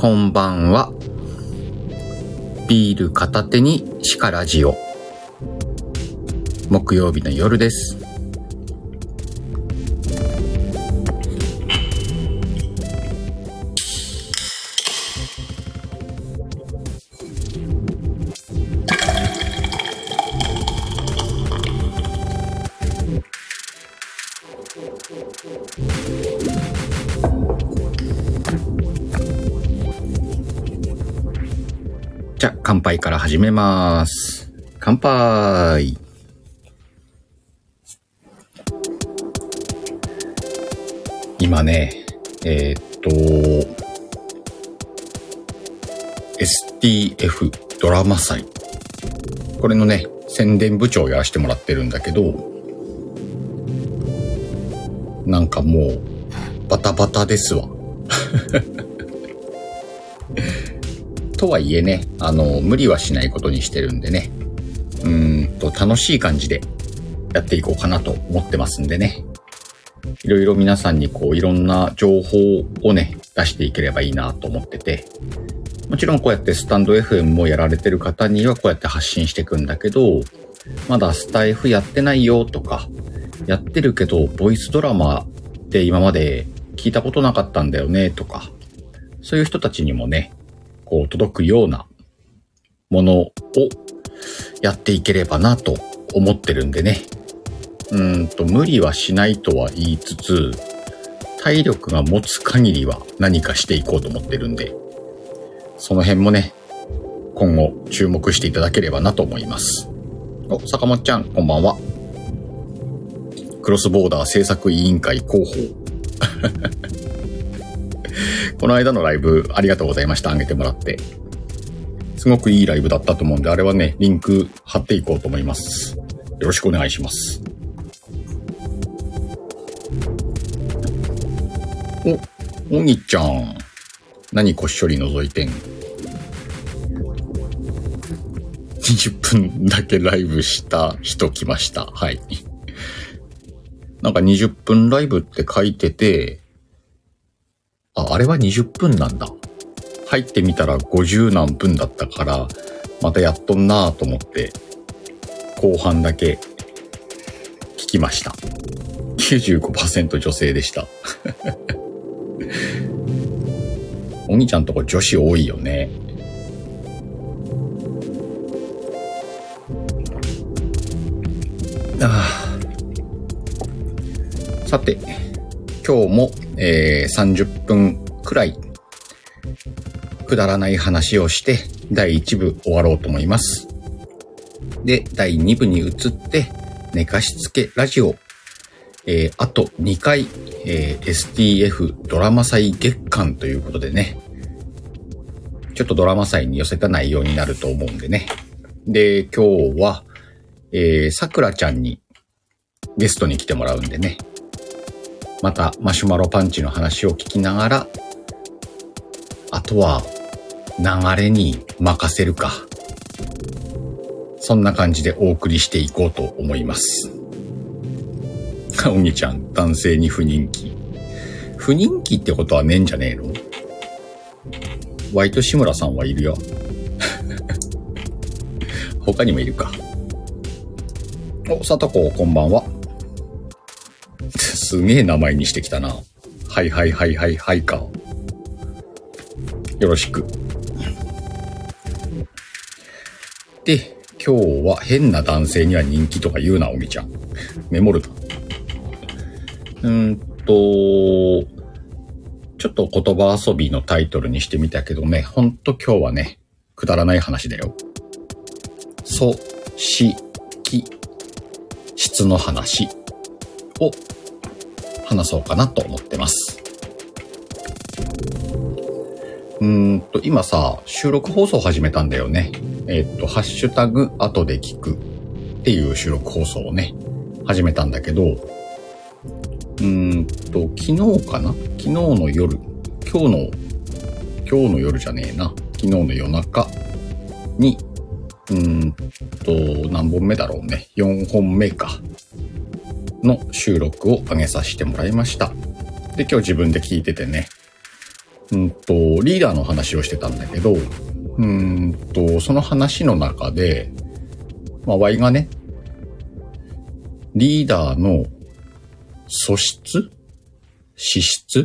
こんばんは。ビール片手にシカラジオ。木曜日の夜です。始めます。乾杯今ね、えーっと、STF ドラマ祭。これのね、宣伝部長をやらせてもらってるんだけど、なんかもう、バタバタですわ。とはいえね、あの、無理はしないことにしてるんでね、うんと、楽しい感じでやっていこうかなと思ってますんでね。いろいろ皆さんにこう、いろんな情報をね、出していければいいなと思ってて、もちろんこうやってスタンド FM もやられてる方にはこうやって発信していくんだけど、まだスタイフやってないよとか、やってるけど、ボイスドラマって今まで聞いたことなかったんだよねとか、そういう人たちにもね、こう届くようなものをやっていければなと思ってるんでね。うんと、無理はしないとは言いつつ、体力が持つ限りは何かしていこうと思ってるんで、その辺もね、今後注目していただければなと思います。お、坂本ちゃん、こんばんは。クロスボーダー制作委員会広報。この間のライブありがとうございました。あげてもらって。すごくいいライブだったと思うんで、あれはね、リンク貼っていこうと思います。よろしくお願いします。お、おぎちゃん。何こっしょり覗いてん ?20 分だけライブした人来ました。はい。なんか20分ライブって書いてて、あ、あれは20分なんだ。入ってみたら50何分だったから、またやっとんなぁと思って、後半だけ聞きました。95%女性でした。お兄ちゃんとこ女子多いよね。ああさて、今日も、えー30分くらいくだらない話をして第1部終わろうと思います。で、第2部に移って寝かしつけラジオ、えーあと2回、えー STF ドラマ祭月間ということでね、ちょっとドラマ祭に寄せた内容になると思うんでね。で、今日は、えー、さくらちゃんにゲストに来てもらうんでね。またマシュマロパンチの話を聞きながら、あとは流れに任せるか。そんな感じでお送りしていこうと思います。おにちゃん、男性に不人気。不人気ってことはねえんじゃねえの？ワイト志村さんはいるよ。他にもいるか。お、さとこ、こんばんは。すげえ名前にしてきたな。はいはいはいはいはいか。よろしく。で、今日は変な男性には人気とか言うな、おみちゃん。メモるな。うーんと、ちょっと言葉遊びのタイトルにしてみたけどね、ほんと今日はね、くだらない話だよ。そ、し、き、質の話を話そうかなと思ってます。うんと、今さ、収録放送始めたんだよね。えっと、ハッシュタグ後で聞くっていう収録放送をね、始めたんだけど、うんと、昨日かな？昨日の夜、今日の、今日の夜じゃねえな。昨日の夜中に、うんと、何本目だろうね。4本目か。の収録を上げさせてもらいました。で、今日自分で聞いててね。うんと、リーダーの話をしてたんだけど、うんと、その話の中で、まあ、Y がね、リーダーの素質資質っ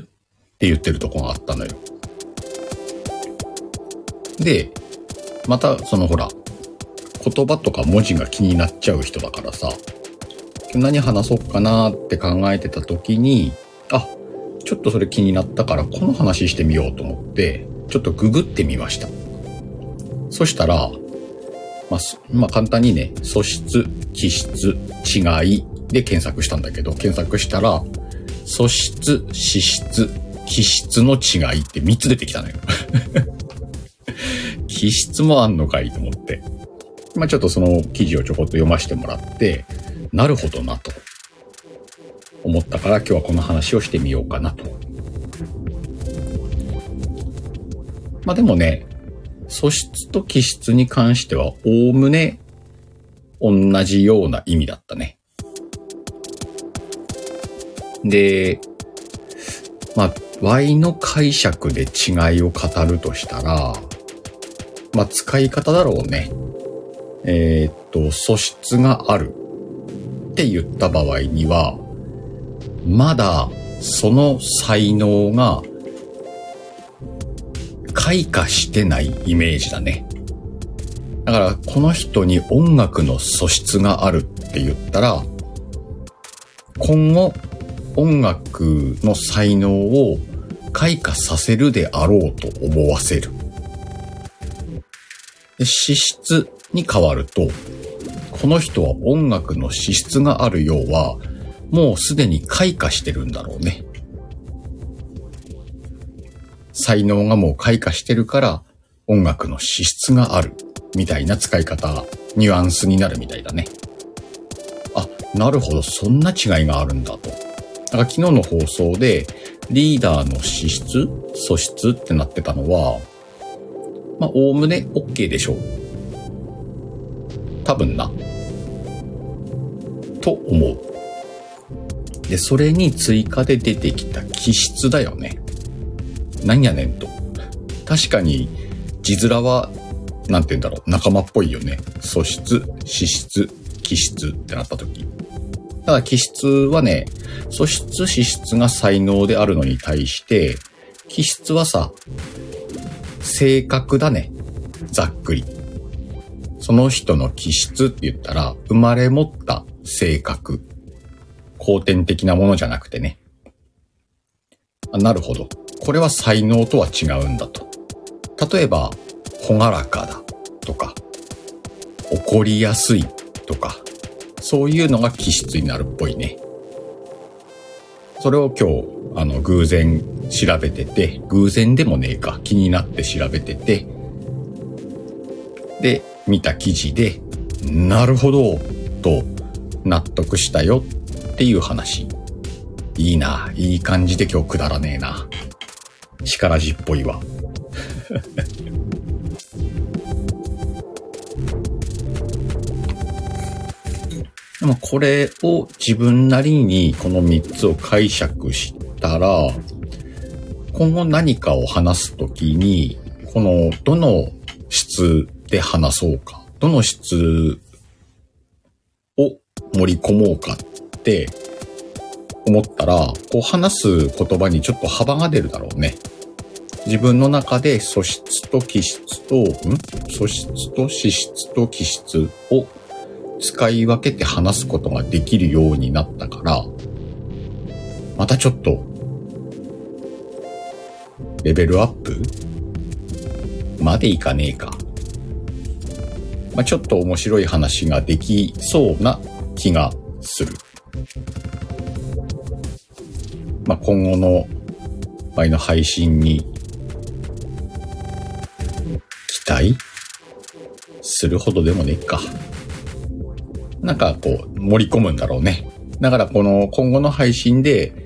て言ってるとこがあったのよ。で、またそのほら、言葉とか文字が気になっちゃう人だからさ、何話そうかなって考えてた時に、あ、ちょっとそれ気になったからこの話してみようと思って、ちょっとググってみました。そしたら、まあ、まあ、簡単にね、素質、気質、違いで検索したんだけど、検索したら、素質、資質、気質の違いって3つ出てきたのよ。気質もあんのかいと思って。まあ、ちょっとその記事をちょこっと読ませてもらって、なるほどなと思ったから今日はこの話をしてみようかなと。まあでもね、素質と気質に関しては、おおむね同じような意味だったね。で、まあ、Y の解釈で違いを語るとしたら、まあ、使い方だろうね。えー、っと、素質があるって言った場合には、まだその才能が開花してないイメージだね。だから、この人に音楽の素質があるって言ったら、今後、音楽の才能を開花させるであろうと思わせる。で資質に変わると、この人は音楽の資質があるようは、もうすでに開花してるんだろうね。才能がもう開花してるから音楽の資質があるみたいな使い方、ニュアンスになるみたいだね。あ、なるほど、そんな違いがあるんだと。だから昨日の放送でリーダーの資質、素質ってなってたのは、まあ、おおむね OK でしょう。多分な。と思う。で、それに追加で出てきた気質だよね。なんやねんと。確かに、字面は、なんて言うんだろう、仲間っぽいよね。素質、資質、気質ってなった時。ただ気質はね、素質、資質が才能であるのに対して、気質はさ、性格だね。ざっくり。その人の気質って言ったら、生まれ持った性格。後天的なものじゃなくてね。あなるほど。これは才能とは違うんだと。例えば、ほがらかだとか、怒りやすいとか、そういうのが気質になるっぽいね。それを今日、あの、偶然調べてて、偶然でもねえか、気になって調べてて、で、見た記事で、なるほど、と納得したよっていう話。いいな、いい感じで今日くだらねえな。力じっぽいわ。でもこれを自分なりにこの3つを解釈したら、今後何かを話すときに、このどの質で話そうか、どの質盛り込もうかって思ったら、こう話す言葉にちょっと幅が出るだろうね。自分の中で素質と気質と、ん？素質と資質と気質を使い分けて話すことができるようになったから、またちょっと、レベルアップまでいかねえか。まあ、ちょっと面白い話ができそうな気がする。まあ、今後の前の配信に期待するほどでもねえか。なんかこう盛り込むんだろうね。だからこの今後の配信で、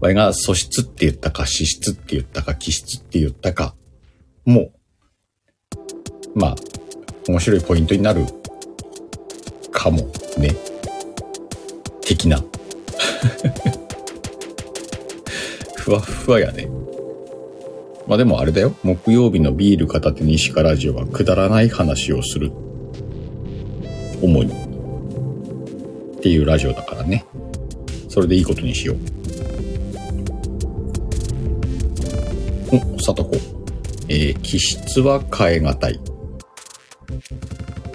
我が素質って言ったか、資質って言ったか、気質って言ったか、も、まあ、面白いポイントになるかもね。的な。ふわふわやね。まあでもあれだよ。木曜日のビール片手に石川ラジオはくだらない話をする。主に。っていうラジオだからね。それでいいことにしよう。お、さとこ。えー、気質は変え難い。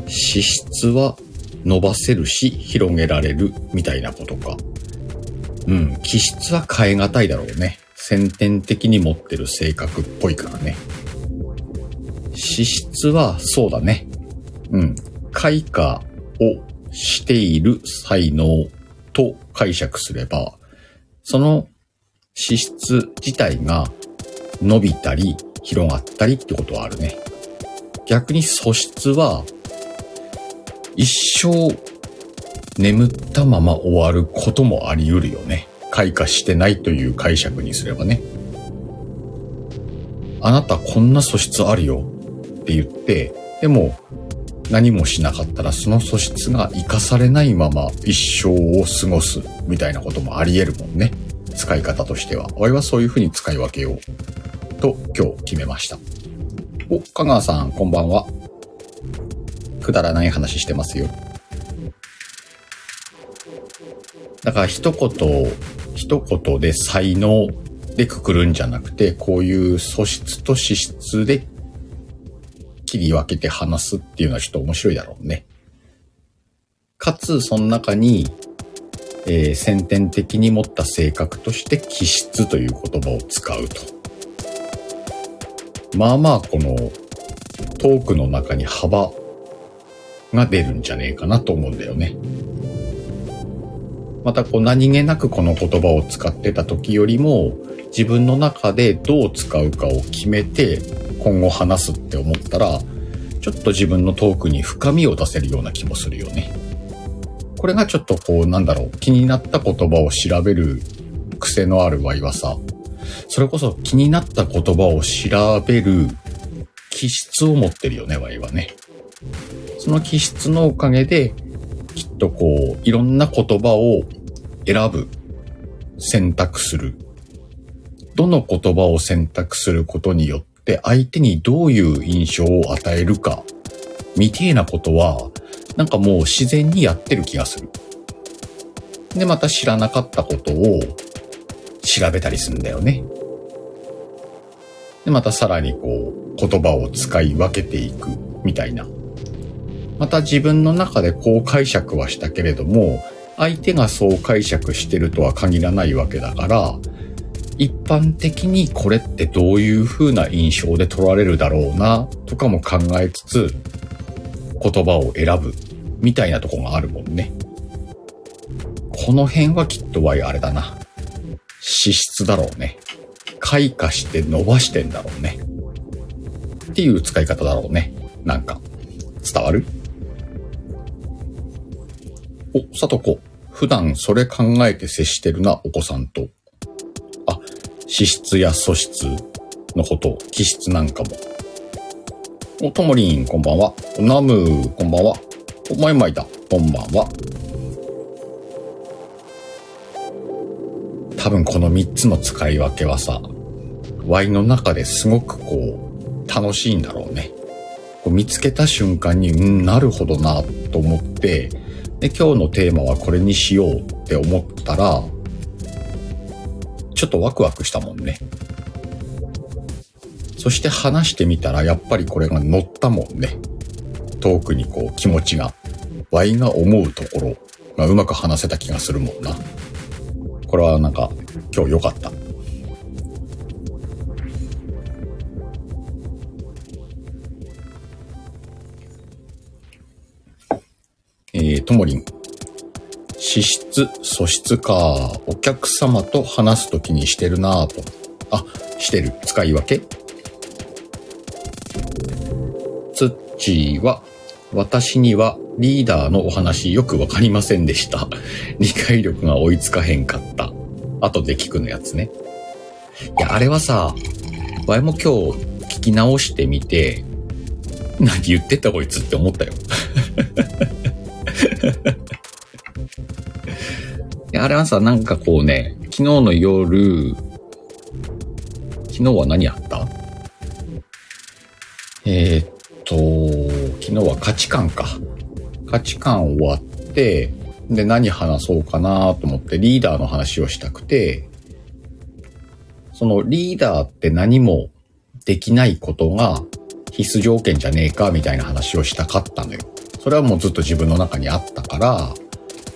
資質は伸ばせるし、広げられる、みたいなことか。うん、気質は変え難いだろうね。先天的に持ってる性格っぽいからね。資質はそうだね。うん。開花をしている才能と解釈すれば、その資質自体が伸びたり広がったりってことはあるね。逆に素質は一生眠ったまま終わることもあり得るよね。開花してないという解釈にすればね。あなたこんな素質あるよって言って、でも何もしなかったらその素質が活かされないまま一生を過ごすみたいなこともあり得るもんね。使い方としては。俺はそういうふうに使い分けようと今日決めました。お、香川さんこんばんは。くだらない話してますよ。だから一言、一言で才能でくくるんじゃなくて、こういう素質と資質で切り分けて話すっていうのはちょっと面白いだろうね。かつ、その中に、えー、先天的に持った性格として気質という言葉を使うと。まあまあ、このトークの中に幅が出るんじゃねえかなと思うんだよね。またこう何気なくこの言葉を使ってた時よりも自分の中でどう使うかを決めて今後話すって思ったらちょっと自分のトークに深みを出せるような気もするよね。これがちょっとこうなんだろう気になった言葉を調べる癖のあるワイはさそれこそ気になった言葉を調べる気質を持ってるよね、ワイはね。その気質のおかげで、きっとこう、いろんな言葉を選ぶ、選択する。どの言葉を選択することによって相手にどういう印象を与えるか、みてえなことは、なんかもう自然にやってる気がする。で、また知らなかったことを調べたりするんだよね。で、またさらにこう、言葉を使い分けていくみたいな。また自分の中でこう解釈はしたけれども、相手がそう解釈してるとは限らないわけだから、一般的にこれってどういう風な印象で取られるだろうな、とかも考えつつ、言葉を選ぶ、みたいなとこがあるもんね。この辺はきっとワイあれだな。資質だろうね。開花して伸ばしてんだろうね。っていう使い方だろうね。なんか、伝わる？お、さとこ。普段それ考えて接してるな、お子さんと。あ、資質や素質のこと、気質なんかも。お、ともりん、こんばんは。おナム、こんばんは。お、まいまいだ、こんばんは。多分この3つの使い分けはさ、Y の中ですごくこう、楽しいんだろうね。こう見つけた瞬間に、うん、なるほどな、と思って、で、今日のテーマはこれにしようって思ったら、ちょっとワクワクしたもんね。そして話してみたら、やっぱりこれが乗ったもんね。トークにこう気持ちが、Y が思うところがうまく話せた気がするもんな。これはなんか今日良かった。ともりん。資質、素質か。お客様と話すときにしてるなぁと。あ、してる。使い分けつっちーは、私にはリーダーのお話よくわかりませんでした。理解力が追いつかへんかった。後で聞くのやつね。いや、あれはさ、わいも今日聞き直してみて、何言ってたこいつって思ったよ。あれはさ、なんかこうね、昨日の夜、昨日は何やった？えー、っと、昨日は価値観か。価値観終わって、で、何話そうかなと思ってリーダーの話をしたくて、そのリーダーって何もできないことが必須条件じゃねえかみたいな話をしたかったのよ。それはもうずっと自分の中にあったから、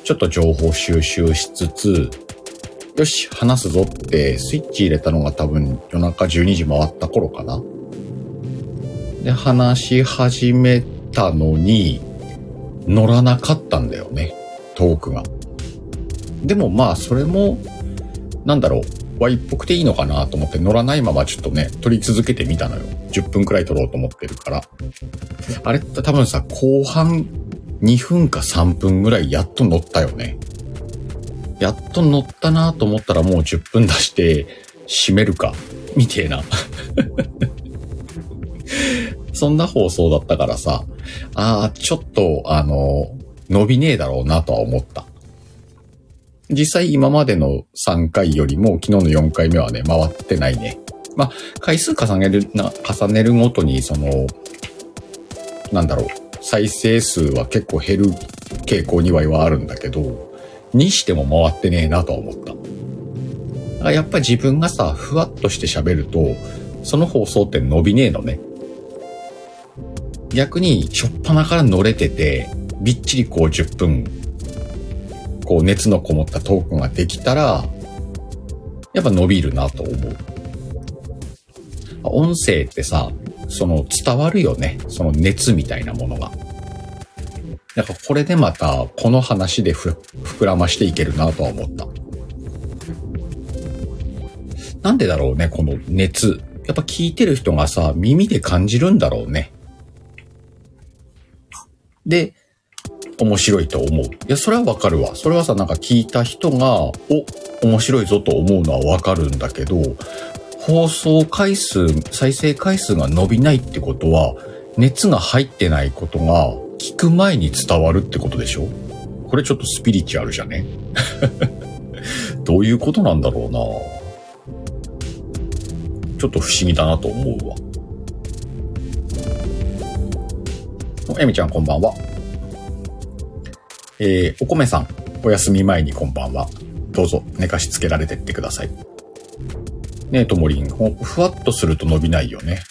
ちょっと情報収集しつつ、よし、話すぞってスイッチ入れたのが多分夜中12時回った頃かな。で、話し始めたのに、乗らなかったんだよね。トークが。でもまあ、それも、なんだろう、Y っぽくていいのかなと思って乗らないままちょっとね、撮り続けてみたのよ。10分くらい撮ろうと思ってるから。あれ？って多分さ、後半2分か3分ぐらいやっと乗ったよね。やっと乗ったなと思ったらもう10分出して閉めるか、みてえな。そんな放送だったからさ、ああ、ちょっと、あの、伸びねえだろうなとは思った。実際今までの3回よりも昨日の4回目はね、回ってないね。まあ、回数重ねるな、重ねるごとに、その、なんだろう、再生数は結構減る傾向にはあるんだけど、にしても回ってねえなと思った。やっぱり自分がさ、ふわっとして喋ると、その放送って伸びねえのね。逆に、しょっぱなから乗れてて、びっちりこう10分こう熱のこもったトークンができたら、やっぱ伸びるなと思う。音声ってさ、その伝わるよね。その熱みたいなものが。だからこれでまたこの話で膨らましていけるなとは思った。なんでだろうね、この熱。やっぱ聞いてる人がさ、耳で感じるんだろうね。で、面白いと思う。いや、それはわかるわ。それはさ、なんか聞いた人が、お、面白いぞと思うのはわかるんだけど、放送回数、再生回数が伸びないってことは、熱が入ってないことが聞く前に伝わるってことでしょ？これちょっとスピリチュアルじゃね？どういうことなんだろうなちょっと不思議だなと思うわ。えみちゃんこんばんは。えー、お米さん、お休み前にこんばんは。どうぞ寝かしつけられてってください。ねえ、ともりん、ふわっとすると伸びないよね。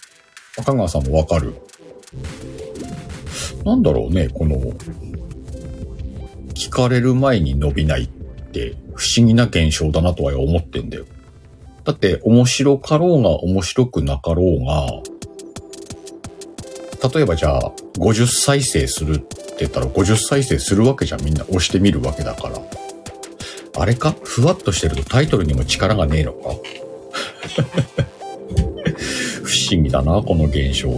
赤川さんもわかる。なんだろうね、この、聞かれる前に伸びないって不思議な現象だなとは思ってんだよ。だって面白かろうが面白くなかろうが、例えばじゃあ50再生するって言ったら50再生するわけじゃんみんな押してみるわけだから。あれか？ふわっとしてるとタイトルにも力がねえのか？不思議だな、この現象。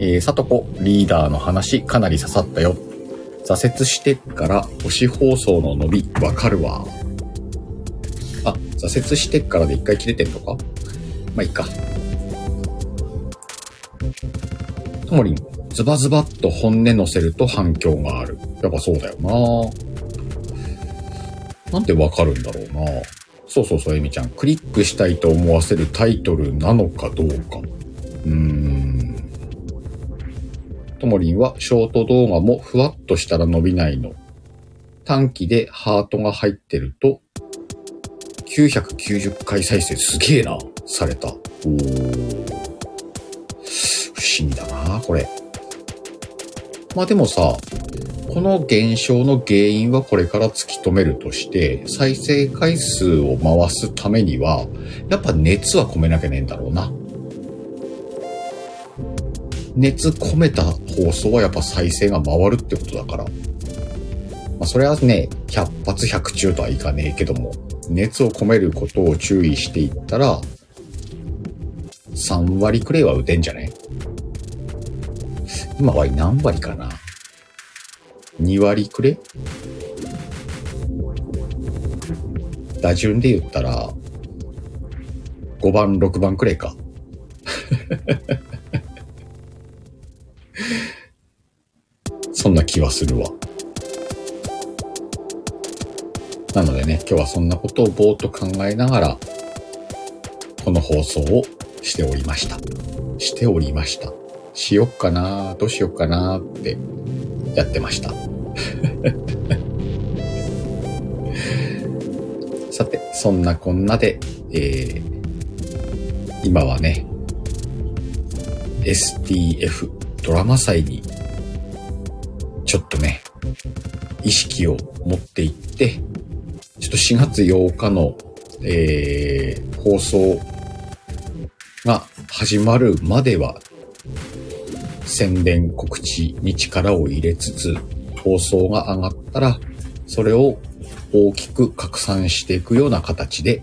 えー、さとこ、リーダーの話かなり刺さったよ。挫折してから星放送の伸びわかるわ。あ、挫折してからで一回切れてんのか？まあ、いいか。ともりん、ズバズバっと本音乗せると反響がある。やっぱそうだよななんでわかるんだろうなそうそうそう、エミちゃん。クリックしたいと思わせるタイトルなのかどうか。うーん。ともりんはショート動画もふわっとしたら伸びないの。短期でハートが入ってると、990回再生すげえな、された。おー。これ。まあでもさ、この現象の原因はこれから突き止めるとして、再生回数を回すためには、やっぱ熱は込めなきゃねえんだろうな。熱込めた放送はやっぱ再生が回るってことだから。まあそれはね、100発100中とはいかねえけども、熱を込めることを注意していったら、3割くらいは打てんじゃね？今は何割かな ?2 割くれ？打順で言ったら、5番、6番くらいか。そんな気はするわ。なのでね、今日はそんなことをぼーっと考えながら、この放送をしておりました。しておりました。しよっかなどうしよっかなってやってました。さて、そんなこんなで、えー、今はね、STF ドラマ祭に、ちょっとね、意識を持っていって、ちょっと4月8日の、えー、放送が始まるまでは、宣伝告知に力を入れつつ、放送が上がったら、それを大きく拡散していくような形で、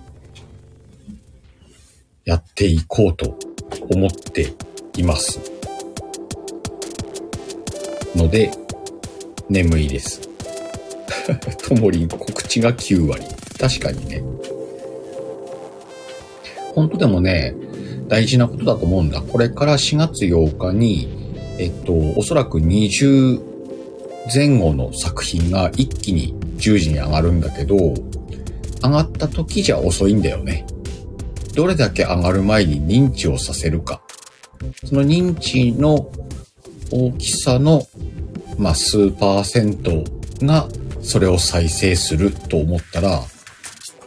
やっていこうと思っています。ので、眠いです。ともりん告知が9割。確かにね。本当でもね、大事なことだと思うんだ。これから4月8日に、えっと、おそらく20前後の作品が一気に10時に上がるんだけど、上がった時じゃ遅いんだよね。どれだけ上がる前に認知をさせるか。その認知の大きさの、まあ、数パーセントがそれを再生すると思ったら、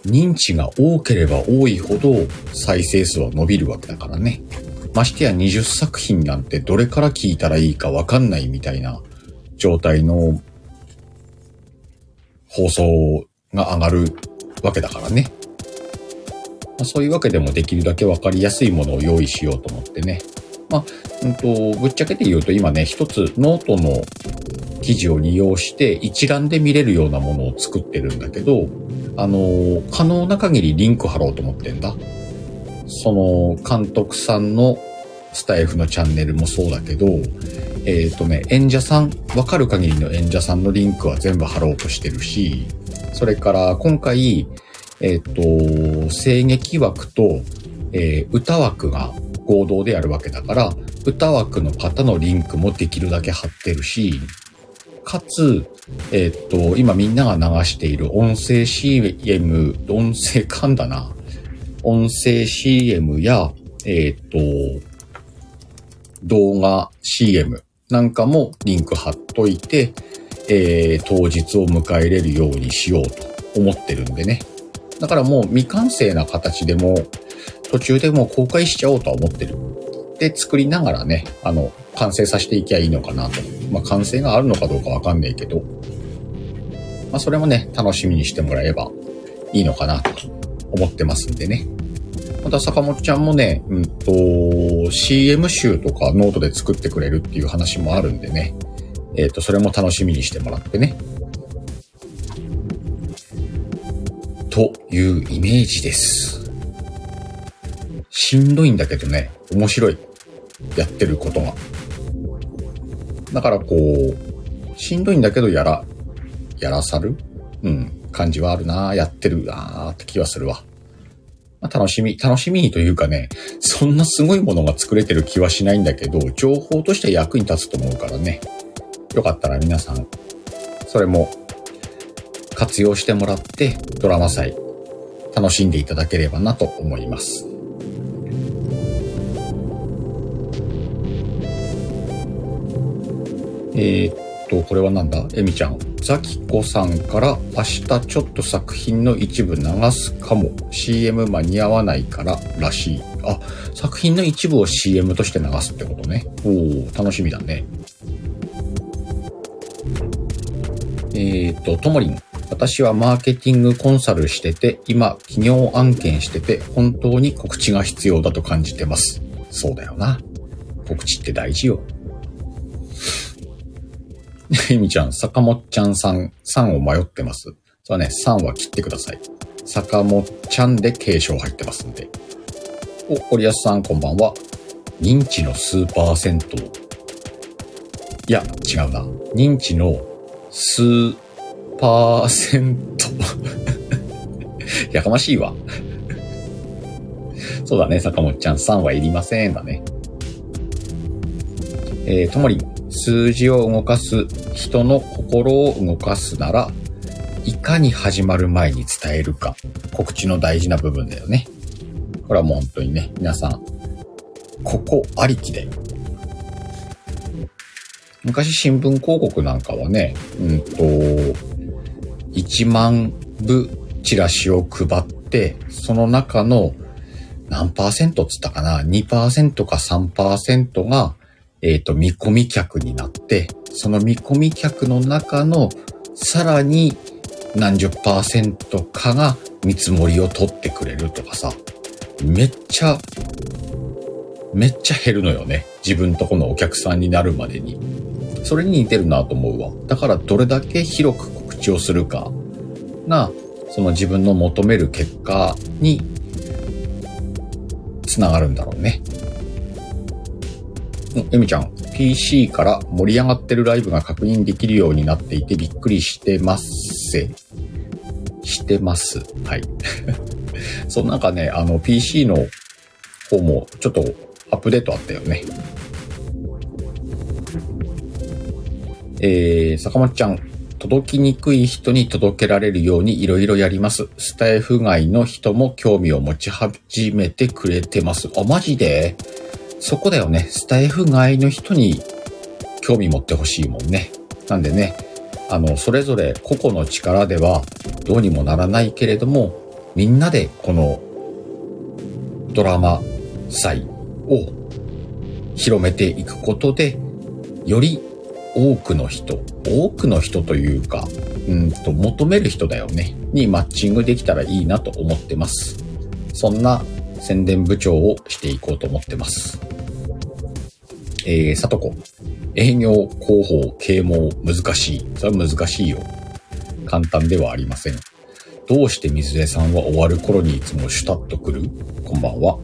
認知が多ければ多いほど再生数は伸びるわけだからね。ましてや20作品なんてどれから聞いたらいいかわかんないみたいな状態の放送が上がるわけだからね。まあ、そういうわけでもできるだけわかりやすいものを用意しようと思ってね。まあ、うんと、ぶっちゃけて言うと今ね、一つノートの記事を利用して一覧で見れるようなものを作ってるんだけど、あの、可能な限りリンク貼ろうと思ってんだ。その監督さんのスタイフのチャンネルもそうだけど、えっ、ー、とね、演者さん、わかる限りの演者さんのリンクは全部貼ろうとしてるし、それから今回、えっ、ー、と、声劇枠と、えー、歌枠が合同でやるわけだから、歌枠の方のリンクもできるだけ貼ってるし、かつ、えっ、と、今みんなが流している音声 CM、音声んだな。音声 CM や、えっ、と、動画 CM なんかもリンク貼っといて、えー、当日を迎えれるようにしようと思ってるんでね。だからもう未完成な形でも途中でもう公開しちゃおうとは思ってる。で、作りながらね、あの、完成させていきゃいいのかなと。まあ、完成があるのかどうかわかんないけど、まあ、それもね、楽しみにしてもらえばいいのかなと思ってますんでね。また坂本ちゃんもね、うんと、CM 集とかノートで作ってくれるっていう話もあるんでね。えっ、ー、と、それも楽しみにしてもらってね。というイメージです。しんどいんだけどね、面白い。やってることが。だからこう、しんどいんだけどやら、やらさる？うん、感じはあるなやってるなって気はするわ。まあ、楽しみ、楽しみというかね、そんなすごいものが作れてる気はしないんだけど、情報として役に立つと思うからね。よかったら皆さん、それも活用してもらってドラマ祭楽しんでいただければなと思います。えー、っと、これはなんだ？えみちゃん。ザキコさんから明日ちょっと作品の一部流すかも。CM 間に合わないかららしい。あ、作品の一部を CM として流すってことね。おー、楽しみだね。えー、っと、ともりん。私はマーケティングコンサルしてて、今、企業案件してて、本当に告知が必要だと感じてます。そうだよな。告知って大事よ。えみちゃん、坂本ちゃんさん、3を迷ってます。そうね、3は切ってください。坂本ちゃんで継承入ってますんで。お、堀安さんこんばんは。認知の数パーセント。いや、違うな。認知の数パーセント。やかましいわ。そうだね、坂本ちゃん3はいりませんだね。えー、ともりん、数字を動かす、人の心を動かすなら、いかに始まる前に伝えるか、告知の大事な部分だよね。これはもう本当にね、皆さん、ここありきで昔新聞広告なんかはね、うんと、1万部チラシを配って、その中の何パーセントつったかな ?2% か3%が、えっ、ー、と、見込み客になって、その見込み客の中のさらに何十パーセントかが見積もりを取ってくれるとかさ、めっちゃ、めっちゃ減るのよね。自分とこのお客さんになるまでに。それに似てるなと思うわ。だからどれだけ広く告知をするかが、その自分の求める結果につながるんだろうね。えみちゃん、PC から盛り上がってるライブが確認できるようになっていてびっくりしてますせ。してます。はい。そう、なんかね、あの、PC の方もちょっとアップデートあったよね。えー、坂本ちゃん、届きにくい人に届けられるようにいろいろやります。スタイフ外の人も興味を持ち始めてくれてます。あ、マジで？そこだよね。スタイフ外の人に興味持ってほしいもんね。なんでね、あの、それぞれ個々の力ではどうにもならないけれども、みんなでこのドラマ祭を広めていくことで、より多くの人、多くの人というか、うんと、求める人だよね、にマッチングできたらいいなと思ってます。そんな宣伝部長をしていこうと思ってます。えー、さとこ。営業、広報、啓蒙、難しい。それは難しいよ。簡単ではありません。どうして水江さんは終わる頃にいつもシュタッと来る？こんばんは。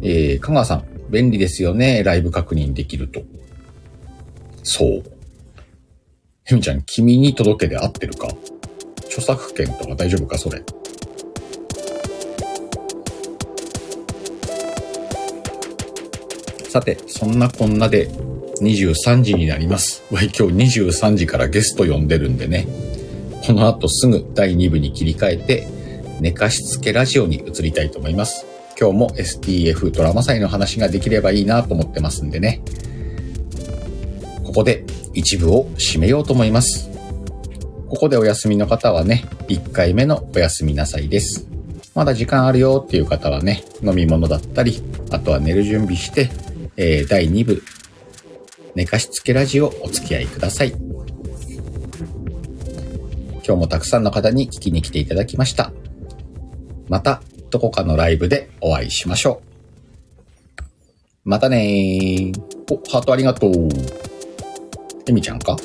えー、香川さん。便利ですよね。ライブ確認できると。そう。ひみちゃん、君に届けで合ってるか？著作権とか大丈夫か？それ。さて、そんなこんなで23時になります。わい、今日23時からゲスト呼んでるんでね。この後すぐ第2部に切り替えて、寝かしつけラジオに移りたいと思います。今日も STF ドラマ祭の話ができればいいなと思ってますんでね。ここで一部を締めようと思います。ここでお休みの方はね、1回目のお休みなさいです。まだ時間あるよっていう方はね、飲み物だったり、あとは寝る準備して、えー、第2部、寝かしつけラジオお付き合いください。今日もたくさんの方に聞きに来ていただきました。また、どこかのライブでお会いしましょう。またねー。お、ハートありがとう。エミちゃんか？